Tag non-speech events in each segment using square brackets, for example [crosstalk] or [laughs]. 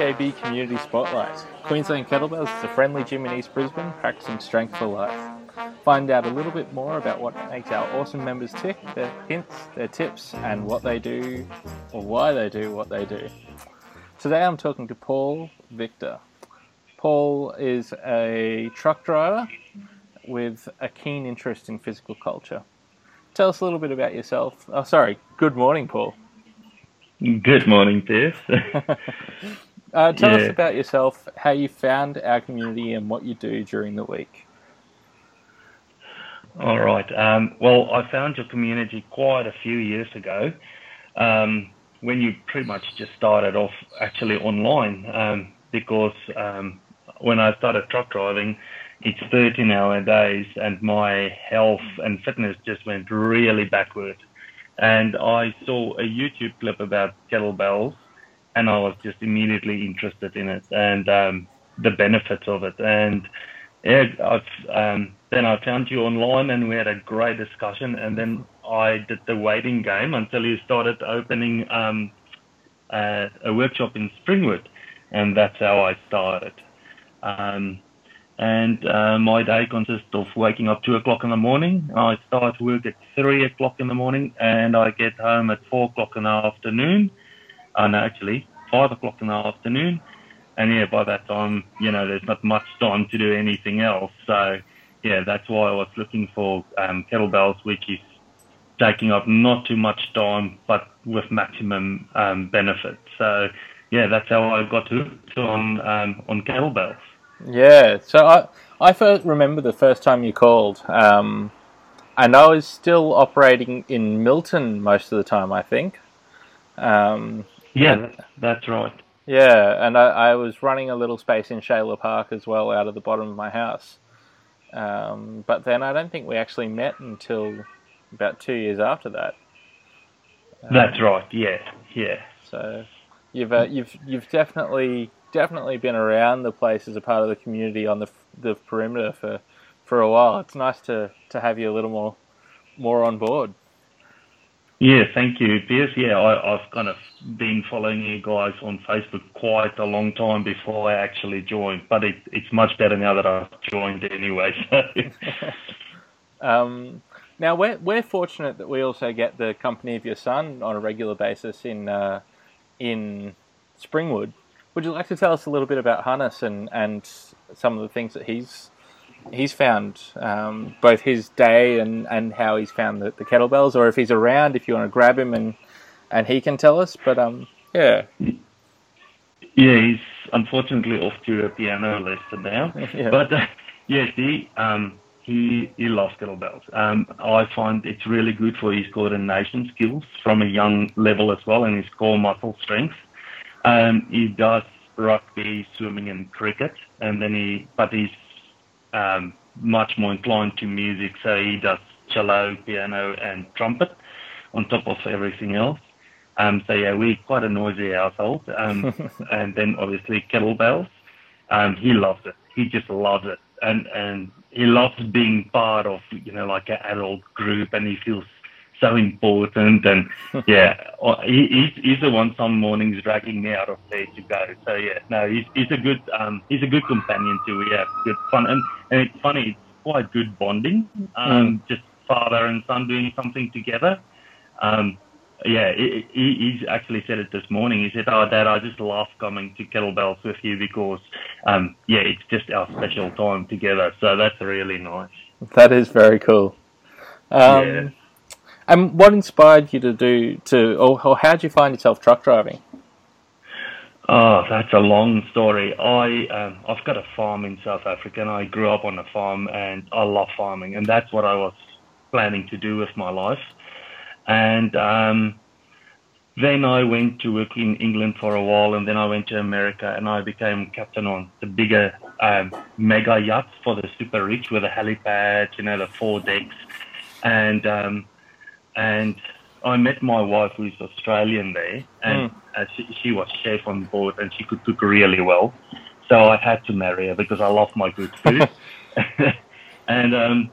QKB Community Spotlight. Queensland Kettlebells is a friendly gym in East Brisbane practicing strength for life. Find out a little bit more about what makes our awesome members tick, their hints, their tips, and what they do or why they do what they do. Today I'm talking to Paul Victor. Paul is a truck driver with a keen interest in physical culture. Tell us a little bit about yourself. Oh, sorry. Good morning, Paul. Good morning, Pierce. [laughs] uh, tell yeah. us about yourself, how you found our community, and what you do during the week. All right. Um, well, I found your community quite a few years ago um, when you pretty much just started off actually online um, because um, when I started truck driving, it's 13 hour days and my health and fitness just went really backward. And I saw a YouTube clip about kettlebells and I was just immediately interested in it and um, the benefits of it. And yeah, um, then I found you online and we had a great discussion. And then I did the waiting game until you started opening um, uh, a workshop in Springwood. And that's how I started. Um, and uh, my day consists of waking up two o'clock in the morning. I start work at three o'clock in the morning, and I get home at four o'clock in the afternoon. And uh, actually, five o'clock in the afternoon. And yeah, by that time, you know, there's not much time to do anything else. So yeah, that's why I was looking for um, kettlebells, which is taking up not too much time, but with maximum um, benefit. So yeah, that's how I got hooked on um, on kettlebells. Yeah, so I I first remember the first time you called, um, and I was still operating in Milton most of the time. I think. Um, yeah, that's right. Yeah, and I, I, was running a little space in Shailer Park as well, out of the bottom of my house. Um, but then I don't think we actually met until about two years after that. that's right. Yeah, yeah. So you've uh, you've you've definitely definitely been around the place as a part of the community on the the perimeter for for a while. It's nice to to have you a little more more on board. Yeah, thank you, Pierce. Yeah, I, have kind of been following you guys on Facebook quite a long time before I actually joined, but it, it's much better now that I've joined anyway. So. [laughs] um, now we're we're fortunate that we also get the company of your son on a regular basis in uh, in Springwood. Would you like to tell us a little bit about Hannes and, and some of the things that he's he's found, um, both his day and, and how he's found the, the, kettlebells, or if he's around, if you want to grab him and and he can tell us. But um, yeah. Yeah, he's unfortunately off to a piano lesson now. [laughs] yeah. But uh, yes, he um, he he loves kettlebells. Um, I find it's really good for his coordination skills from a young level as well, and his core muscle strength. Um, he does rugby, swimming, and cricket, and then he, but he's um, much more inclined to music, so he does cello, piano, and trumpet on top of everything else. Um, so yeah, we're quite a noisy household, um, [laughs] and then obviously kettlebells. Um, he loves it. He just loves it, and and he loves being part of you know like an adult group, and he feels so important. And [laughs] yeah, he, he's, he's the one some mornings dragging me out of bed to go. So yeah, no, he's, he's a good um, he's a good companion too. We have good fun, and, and it's funny. It's quite good bonding. Um, mm. Just father and son doing something together. Um, yeah, he, he's actually said it this morning. He said, "Oh, Dad, I just love coming to kettlebells with you because, um, yeah, it's just our special time together. So that's really nice. That is very cool. Um, yeah. And what inspired you to do to, or, or how did you find yourself truck driving? Oh, that's a long story. I um, I've got a farm in South Africa, and I grew up on a farm, and I love farming, and that's what I was planning to do with my life. And um, then I went to work in England for a while, and then I went to America, and I became captain on the bigger um, mega yachts for the super rich with a helipad, you know, the four decks, and um, and I met my wife, who's Australian there, and mm. uh, she, she, was chef on board, and she could cook really well. So I had to marry her because I love my good food. [laughs] [laughs] And um,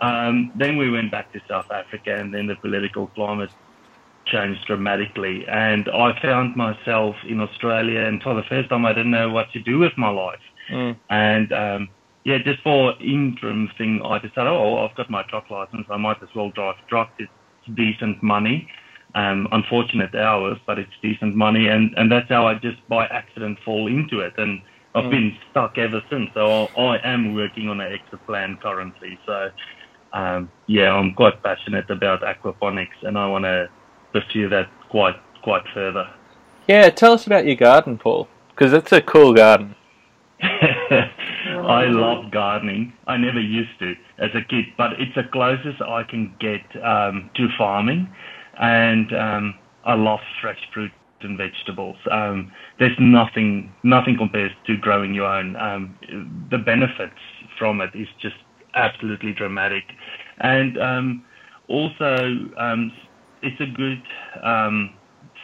um, then we went back to South Africa, and then the political climate changed dramatically. And I found myself in Australia, and for the first time, I didn't know what to do with my life. Mm. And um, yeah, just for interim thing, I decided, oh, I've got my truck license, I might as well drive truck. It's decent money. Um, unfortunate hours, but it's decent money, and and that's how I just by accident fall into it, and I've mm. been stuck ever since. So I, I am working on an exit plan currently. So um, yeah, I'm quite passionate about aquaponics, and I want to pursue that quite quite further. Yeah, tell us about your garden, Paul, because it's a cool garden. [laughs] I love gardening. I never used to as a kid, but it's the closest I can get um, to farming, and um, I love fresh fruit and vegetables. Um, there's nothing nothing compares to growing your own. Um, the benefits from it is just absolutely dramatic, and um, also um, it's a good um,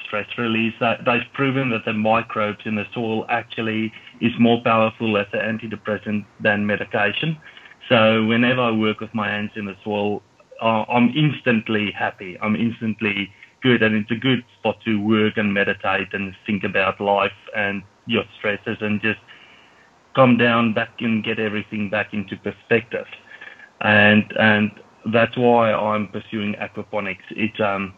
stress release. They've proven that the microbes in the soil actually is more powerful as an antidepressant than medication. So whenever I work with my hands in the soil, I'm instantly happy. I'm instantly good, and it's a good spot to work and meditate and think about life and your stresses and just come down back and get everything back into perspective. And and that's why I'm pursuing aquaponics. It's um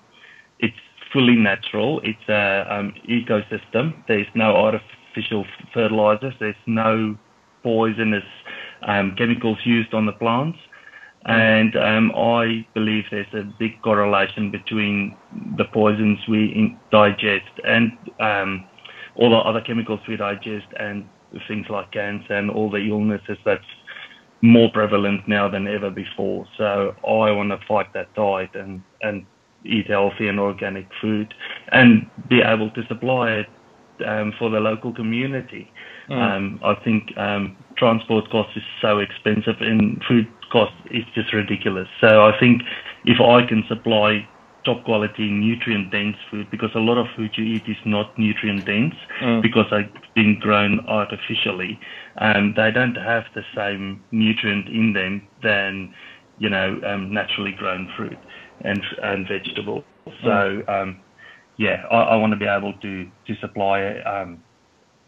it's fully natural. It's a um, ecosystem. There's no artificial fertilizers. There's no poisonous um, chemicals used on the plants. And um, I believe there's a big correlation between the poisons we in- digest and um, all the other chemicals we digest and things like cancer and all the illnesses that's more prevalent now than ever before. So I want to fight that tide and, and eat healthy and organic food and be able to supply it um, for the local community. Mm. Um, I think um, transport costs is so expensive and food cost is just ridiculous. So I think if I can supply top quality nutrient dense food because a lot of food you eat is not nutrient dense mm. because it's been grown artificially and they don't have the same nutrient in them than you know um, naturally grown fruit and and vegetables. So mm. um, yeah, I, I, want to be able to to supply um,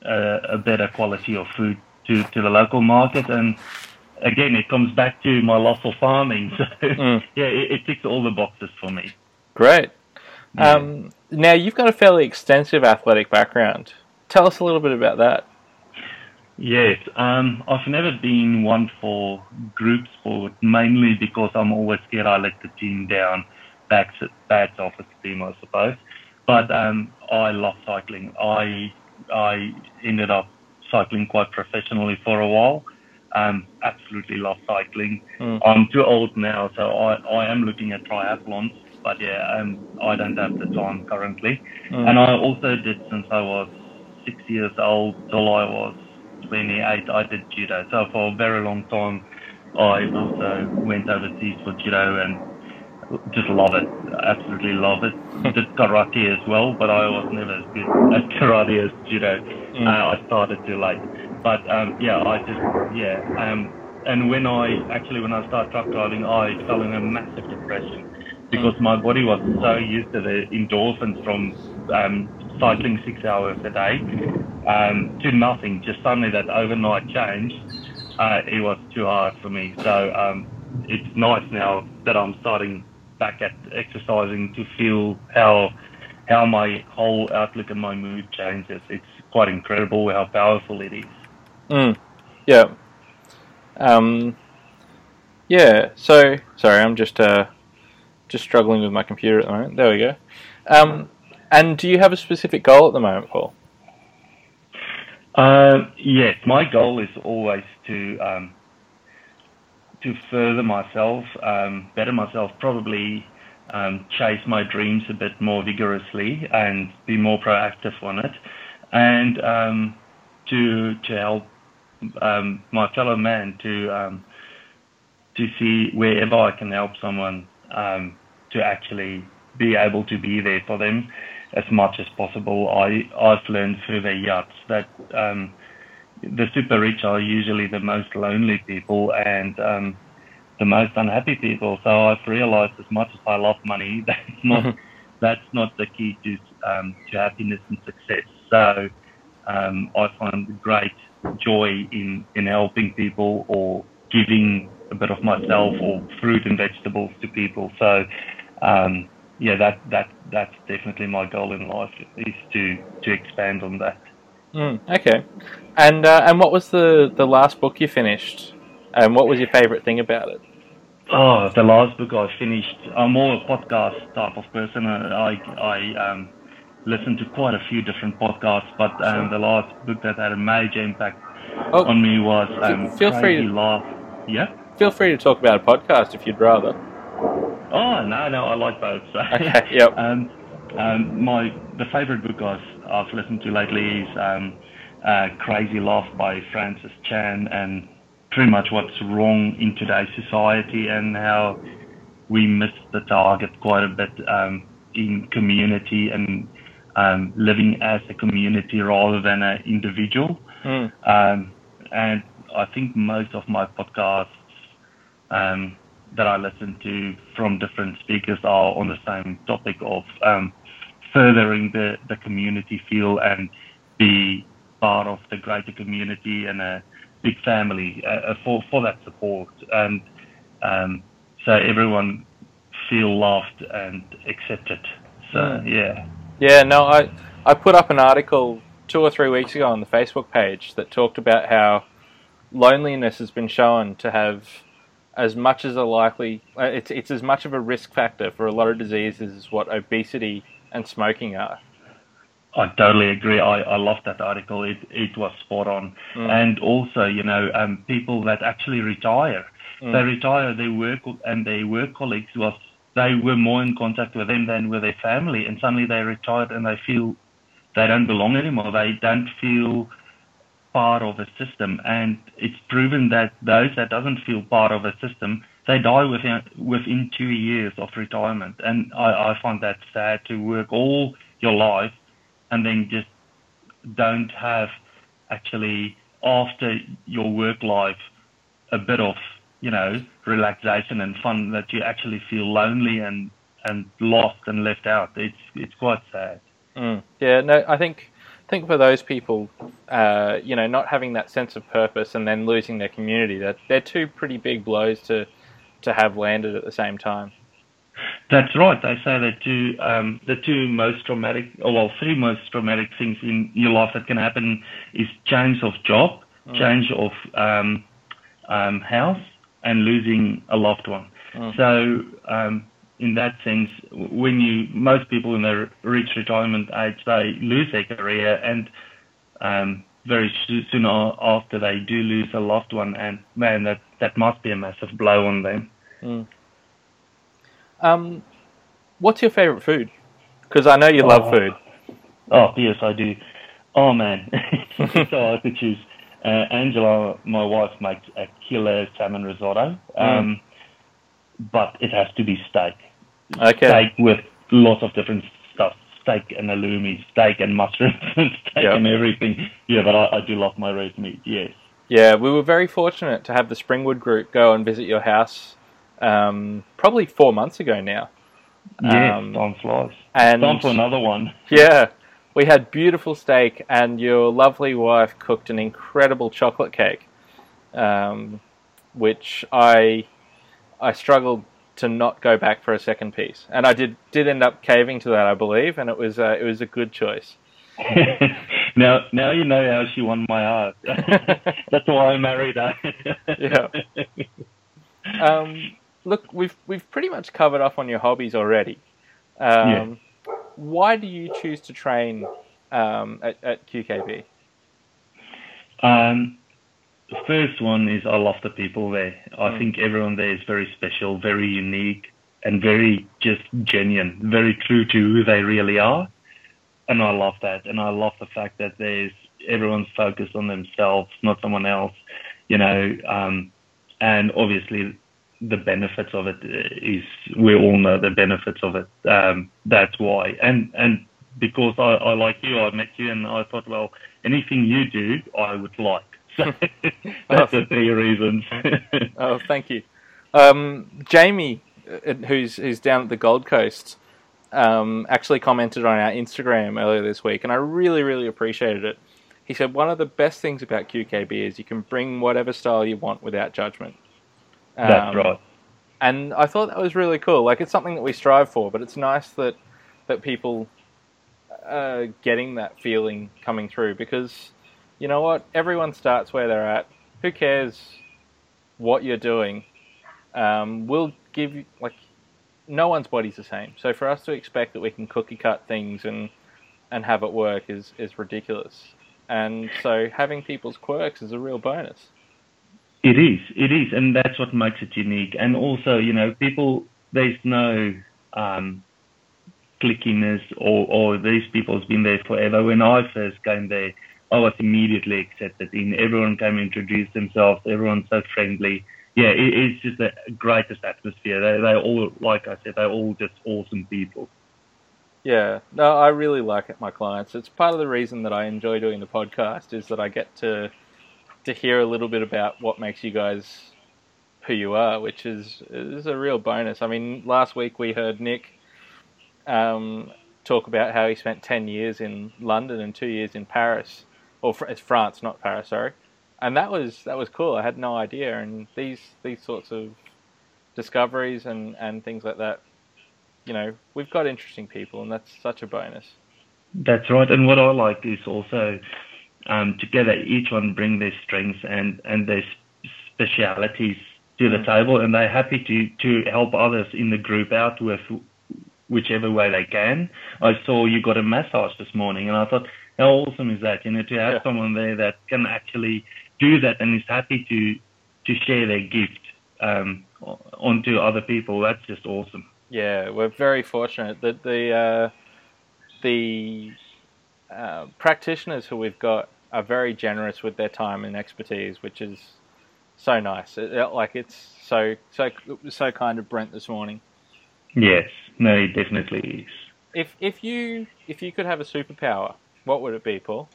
a, a, better quality of food to, to the local market. And again, it comes back to my love for farming. [laughs] So mm. yeah, it, it, ticks all the boxes for me. Great. Yeah. Um, now you've got a fairly extensive athletic background. Tell us a little bit about that. Yes, um, I've never been one for group sport, mainly because I'm always scared I let the team down. Bad, bad self-esteem, I suppose. But um, I love cycling. I I ended up cycling quite professionally for a while. Um, absolutely love cycling. Mm. I'm too old now, so I, I am looking at triathlons. But yeah, um, I don't have the time currently. Mm. And I also did since I was six years old till I was 28, I did judo. So for a very long time, I also went overseas for judo and just love it. Absolutely love it. [laughs] did karate as well, but I was never as good [laughs] at karate as judo. Mm. Uh, I started too late. But um, yeah, I just, yeah. Um, and when I, actually when I started truck driving, I fell in a massive depression because my body was so used to the endorphins from um, cycling six hours a day um, to nothing. Just suddenly that overnight change, uh, it was too hard for me. So um, it's nice now that I'm starting back at exercising to feel how how my whole outlook and my mood changes. It's quite incredible how powerful it is. Mm. Yeah. Um, yeah. So sorry, I'm just uh, just struggling with my computer at the moment. There we go. Um, and do you have a specific goal at the moment, Paul? Uh, yes, my goal is always to um, to further myself, um, better myself, probably um, chase my dreams a bit more vigorously and be more proactive on it, and um, to to help um, my fellow man to um, to see wherever I can help someone um, to actually be able to be there for them as much as possible. I I've learned through the yachts that um, the super rich are usually the most lonely people, and um, the most unhappy people. So I've realized as much as I love money, [laughs] that's not Mhm. that's not the key to um, to happiness and success. So um, I find great joy in in helping people or giving a bit of myself or fruit and vegetables to people. So um, yeah, that that that's definitely my goal in life is to to expand on that. Mm, okay. And uh, and what was the the last book you finished? And what was your favourite thing about it? Oh, the last book I finished. I'm more a podcast type of person. I I um, listen to quite a few different podcasts, but um, the last book that had a major impact Oh, on me was um, feel free to- Laugh. Yeah. feel free to talk about a podcast if you'd rather. Oh no, no, I like both. So. Okay, yep. [laughs] um, um, my the favorite book I've I've listened to lately is um, uh, Crazy Love by Francis Chan, and pretty much what's wrong in today's society and how we miss the target quite a bit um, in community and um, living as a community rather than an individual. Mm, Um, and I think most of my podcasts um, that I listen to from different speakers are on the same topic of um, furthering the, the community feel and be part of the greater community and a big family uh, uh, for, for that support. And um, so everyone feel loved and accepted. So, Mm. yeah. Yeah, no, I I put up an article two or three weeks ago on the Facebook page that talked about how loneliness has been shown to have as much as a likely uh, it's it's as much of a risk factor for a lot of diseases as what obesity and smoking are. I totally agree. I, I love that article. It it was spot on. Mm. And also, you know, um, people that actually retire, Mm. they retire, their work and their work colleagues was they were more in contact with them than with their family, and suddenly they retired and they feel they don't belong anymore. They don't feel part of a system, and it's proven that those that doesn't feel part of a system, they die within within two years of retirement. And I, I find that sad to work all your life and then just don't have actually after your work life a bit of you know relaxation and fun that you actually feel lonely and and lost and left out. It's it's quite sad. Mm. Yeah, no, I think think for those people, uh, you know, not having that sense of purpose and then losing their community, that they're two pretty big blows to to have landed at the same time. That's right. They say that two, um, the two most traumatic, or well, three most traumatic things in your life that can happen is change of job, Mm. change of um, um, house, and losing a loved one. Mm. So, um, in that sense, when you most people when they reach retirement age, they lose their career, and um, very soon after they do lose a loved one, and man, that that must be a massive blow on them. Mm. Um, what's your favorite food? Because I know you love Oh. food. Oh, yes, I do. Oh, man. it's [laughs] so hard to choose. Uh, Angela, my wife, makes a killer salmon risotto, um, but it has to be steak. Okay. Steak with lots of different stuff. Steak and halloumi, steak and mushrooms, [laughs] and steak Yep. and everything. Yeah, but I, I do love my red meat, yes. Yeah, we were very fortunate to have the Springwood group go and visit your house um, probably four months ago now. Yes, Um, time flies. And Time for another one. [laughs] yeah, we had beautiful steak, and your lovely wife cooked an incredible chocolate cake, um, which I I struggled to not go back for a second piece, and I did did end up caving to that, I believe, and it was uh, it was a good choice. [laughs] now, now you know how she won my heart. [laughs] That's why I married her. Yeah. [laughs] Um, look, we've we've pretty much covered off on your hobbies already. Um, Why do you choose to train um, at, at QKB? Um, the first one is I love the people there. I Mm. think everyone there is very special, very unique, and very just genuine, very true to who they really are. And I love that. And I love the fact that there's everyone's focused on themselves, not someone else. You know, um, and obviously the benefits of it is we all know the benefits of it. Um, that's why. And and because I, I like you, I met you, and I thought, well, anything you do, I would like. So that's the three reasons. [laughs] Oh, thank you. Um, Jamie, uh, who's who's down at the Gold Coast, um, actually commented on our Instagram earlier this week, and I really really appreciated it. He said one of the best things about QKB is you can bring whatever style you want without judgment. Um, That's right. And I thought that was really cool. Like it's something that we strive for, but it's nice that that people are getting that feeling coming through because you know what? Everyone starts where they're at. Who cares what you're doing? Um, we'll give you like no one's body's the same. So for us to expect that we can cookie cut things and and have it work is is ridiculous. And so having people's quirks is a real bonus. It is, it is, and that's what makes it unique. And also, you know, people, there's no um, clickiness or, or these people's been there forever. When I first came there, I was immediately accepted in. Everyone came introduce themselves. Everyone's so friendly. Yeah, it, it's just the greatest atmosphere. They, they all, like I said, they're all just awesome people. Yeah, no, I really like it. My clients. It's part of the reason that I enjoy doing the podcast is that I get to to hear a little bit about what makes you guys who you are, which is is a real bonus. I mean, last week we heard Nick um, talk about how he spent ten years in London and two years in Paris, or it's France, not Paris, sorry. And that was that was cool. I had no idea. And these these sorts of discoveries and, and things like that you know, we've got interesting people, and that's such a bonus. That's right. And what I like is also um, together each one bring their strengths and, and their specialities to the mm. table, and they're happy to, to help others in the group out with whichever way they can. I saw you got a massage this morning, and I thought, how awesome is that? You know, to have yeah. someone there that can actually do that and is happy to to share their gift um, onto other people. That's just awesome. Yeah, we're very fortunate that the uh, the uh, practitioners who we've got are very generous with their time and expertise, which is so nice. It, like it's so so so kind of Brent this morning. Yes, no, it definitely is. If if you if you could have a superpower, what would it be, Paul?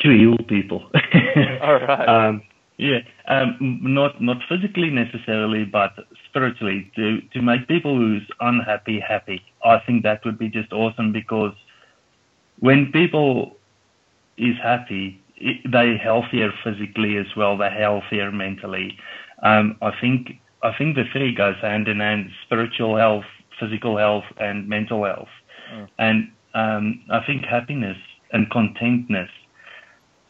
To heal people. [laughs] All right. Um, yeah, um, not not physically necessarily, but spiritually to to make people who's unhappy happy. I think that would be just awesome because when people is happy, it, they're healthier physically as well. They're healthier mentally. Um, I think I think the three goes hand in hand: spiritual health, physical health, and mental health. Mm. And um, I think happiness and contentness,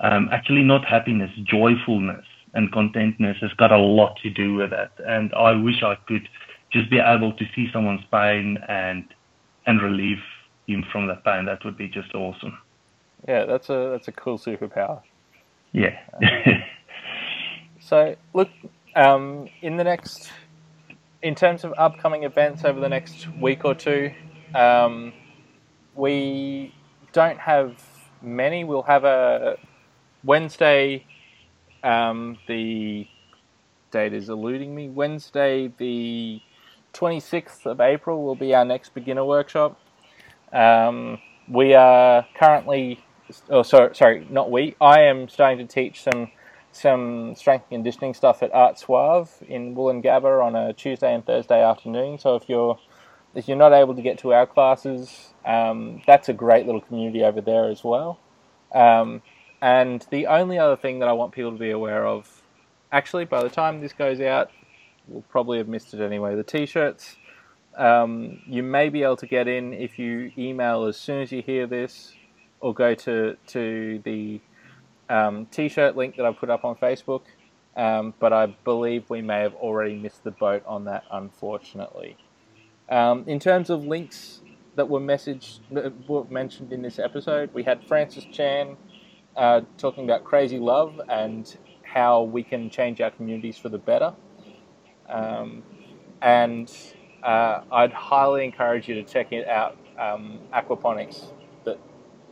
um, actually not happiness, joyfulness and contentness has got a lot to do with it. And I wish I could just be able to see someone's pain and and relieve him from that pain. That would be just awesome. Yeah, that's a that's a cool superpower. Yeah. [laughs] so look, um, in the next, in terms of upcoming events over the next week or two, um, we don't have many. We'll have a Wednesday um, the date is eluding me. Wednesday, the 26th of April, will be our next beginner workshop. Um, we are currently, oh, sorry, sorry, not we. I am starting to teach some some strength and conditioning stuff at Arte Suave in Woolloongabba on a Tuesday and Thursday afternoon. So if you're if you're not able to get to our classes, um, that's a great little community over there as well. Um, and the only other thing that I want people to be aware of, actually, by the time this goes out, we'll probably have missed it anyway. The t-shirts, um, you may be able to get in if you email as soon as you hear this, or go to to the um, t-shirt link that I put up on Facebook. Um, but I believe we may have already missed the boat on that, unfortunately. Um, in terms of links that were messaged, were mentioned in this episode, we had Francis Chan uh, talking about crazy love and how we can change our communities for the better. Um, and uh, I'd highly encourage you to check it out, um, aquaponics.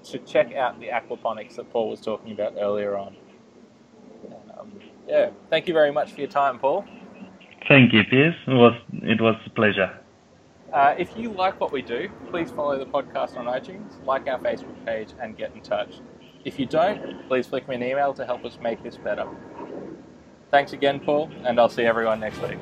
To check out the aquaponics that Paul was talking about earlier on. Um, yeah, thank you very much for your time, Paul. Thank you, Piers. It was it was a pleasure. Uh, if you like what we do, please follow the podcast on iTunes, like our Facebook page, and get in touch. If you don't, please flick me an email to help us make this better. Thanks again, Paul, and I'll see everyone next week.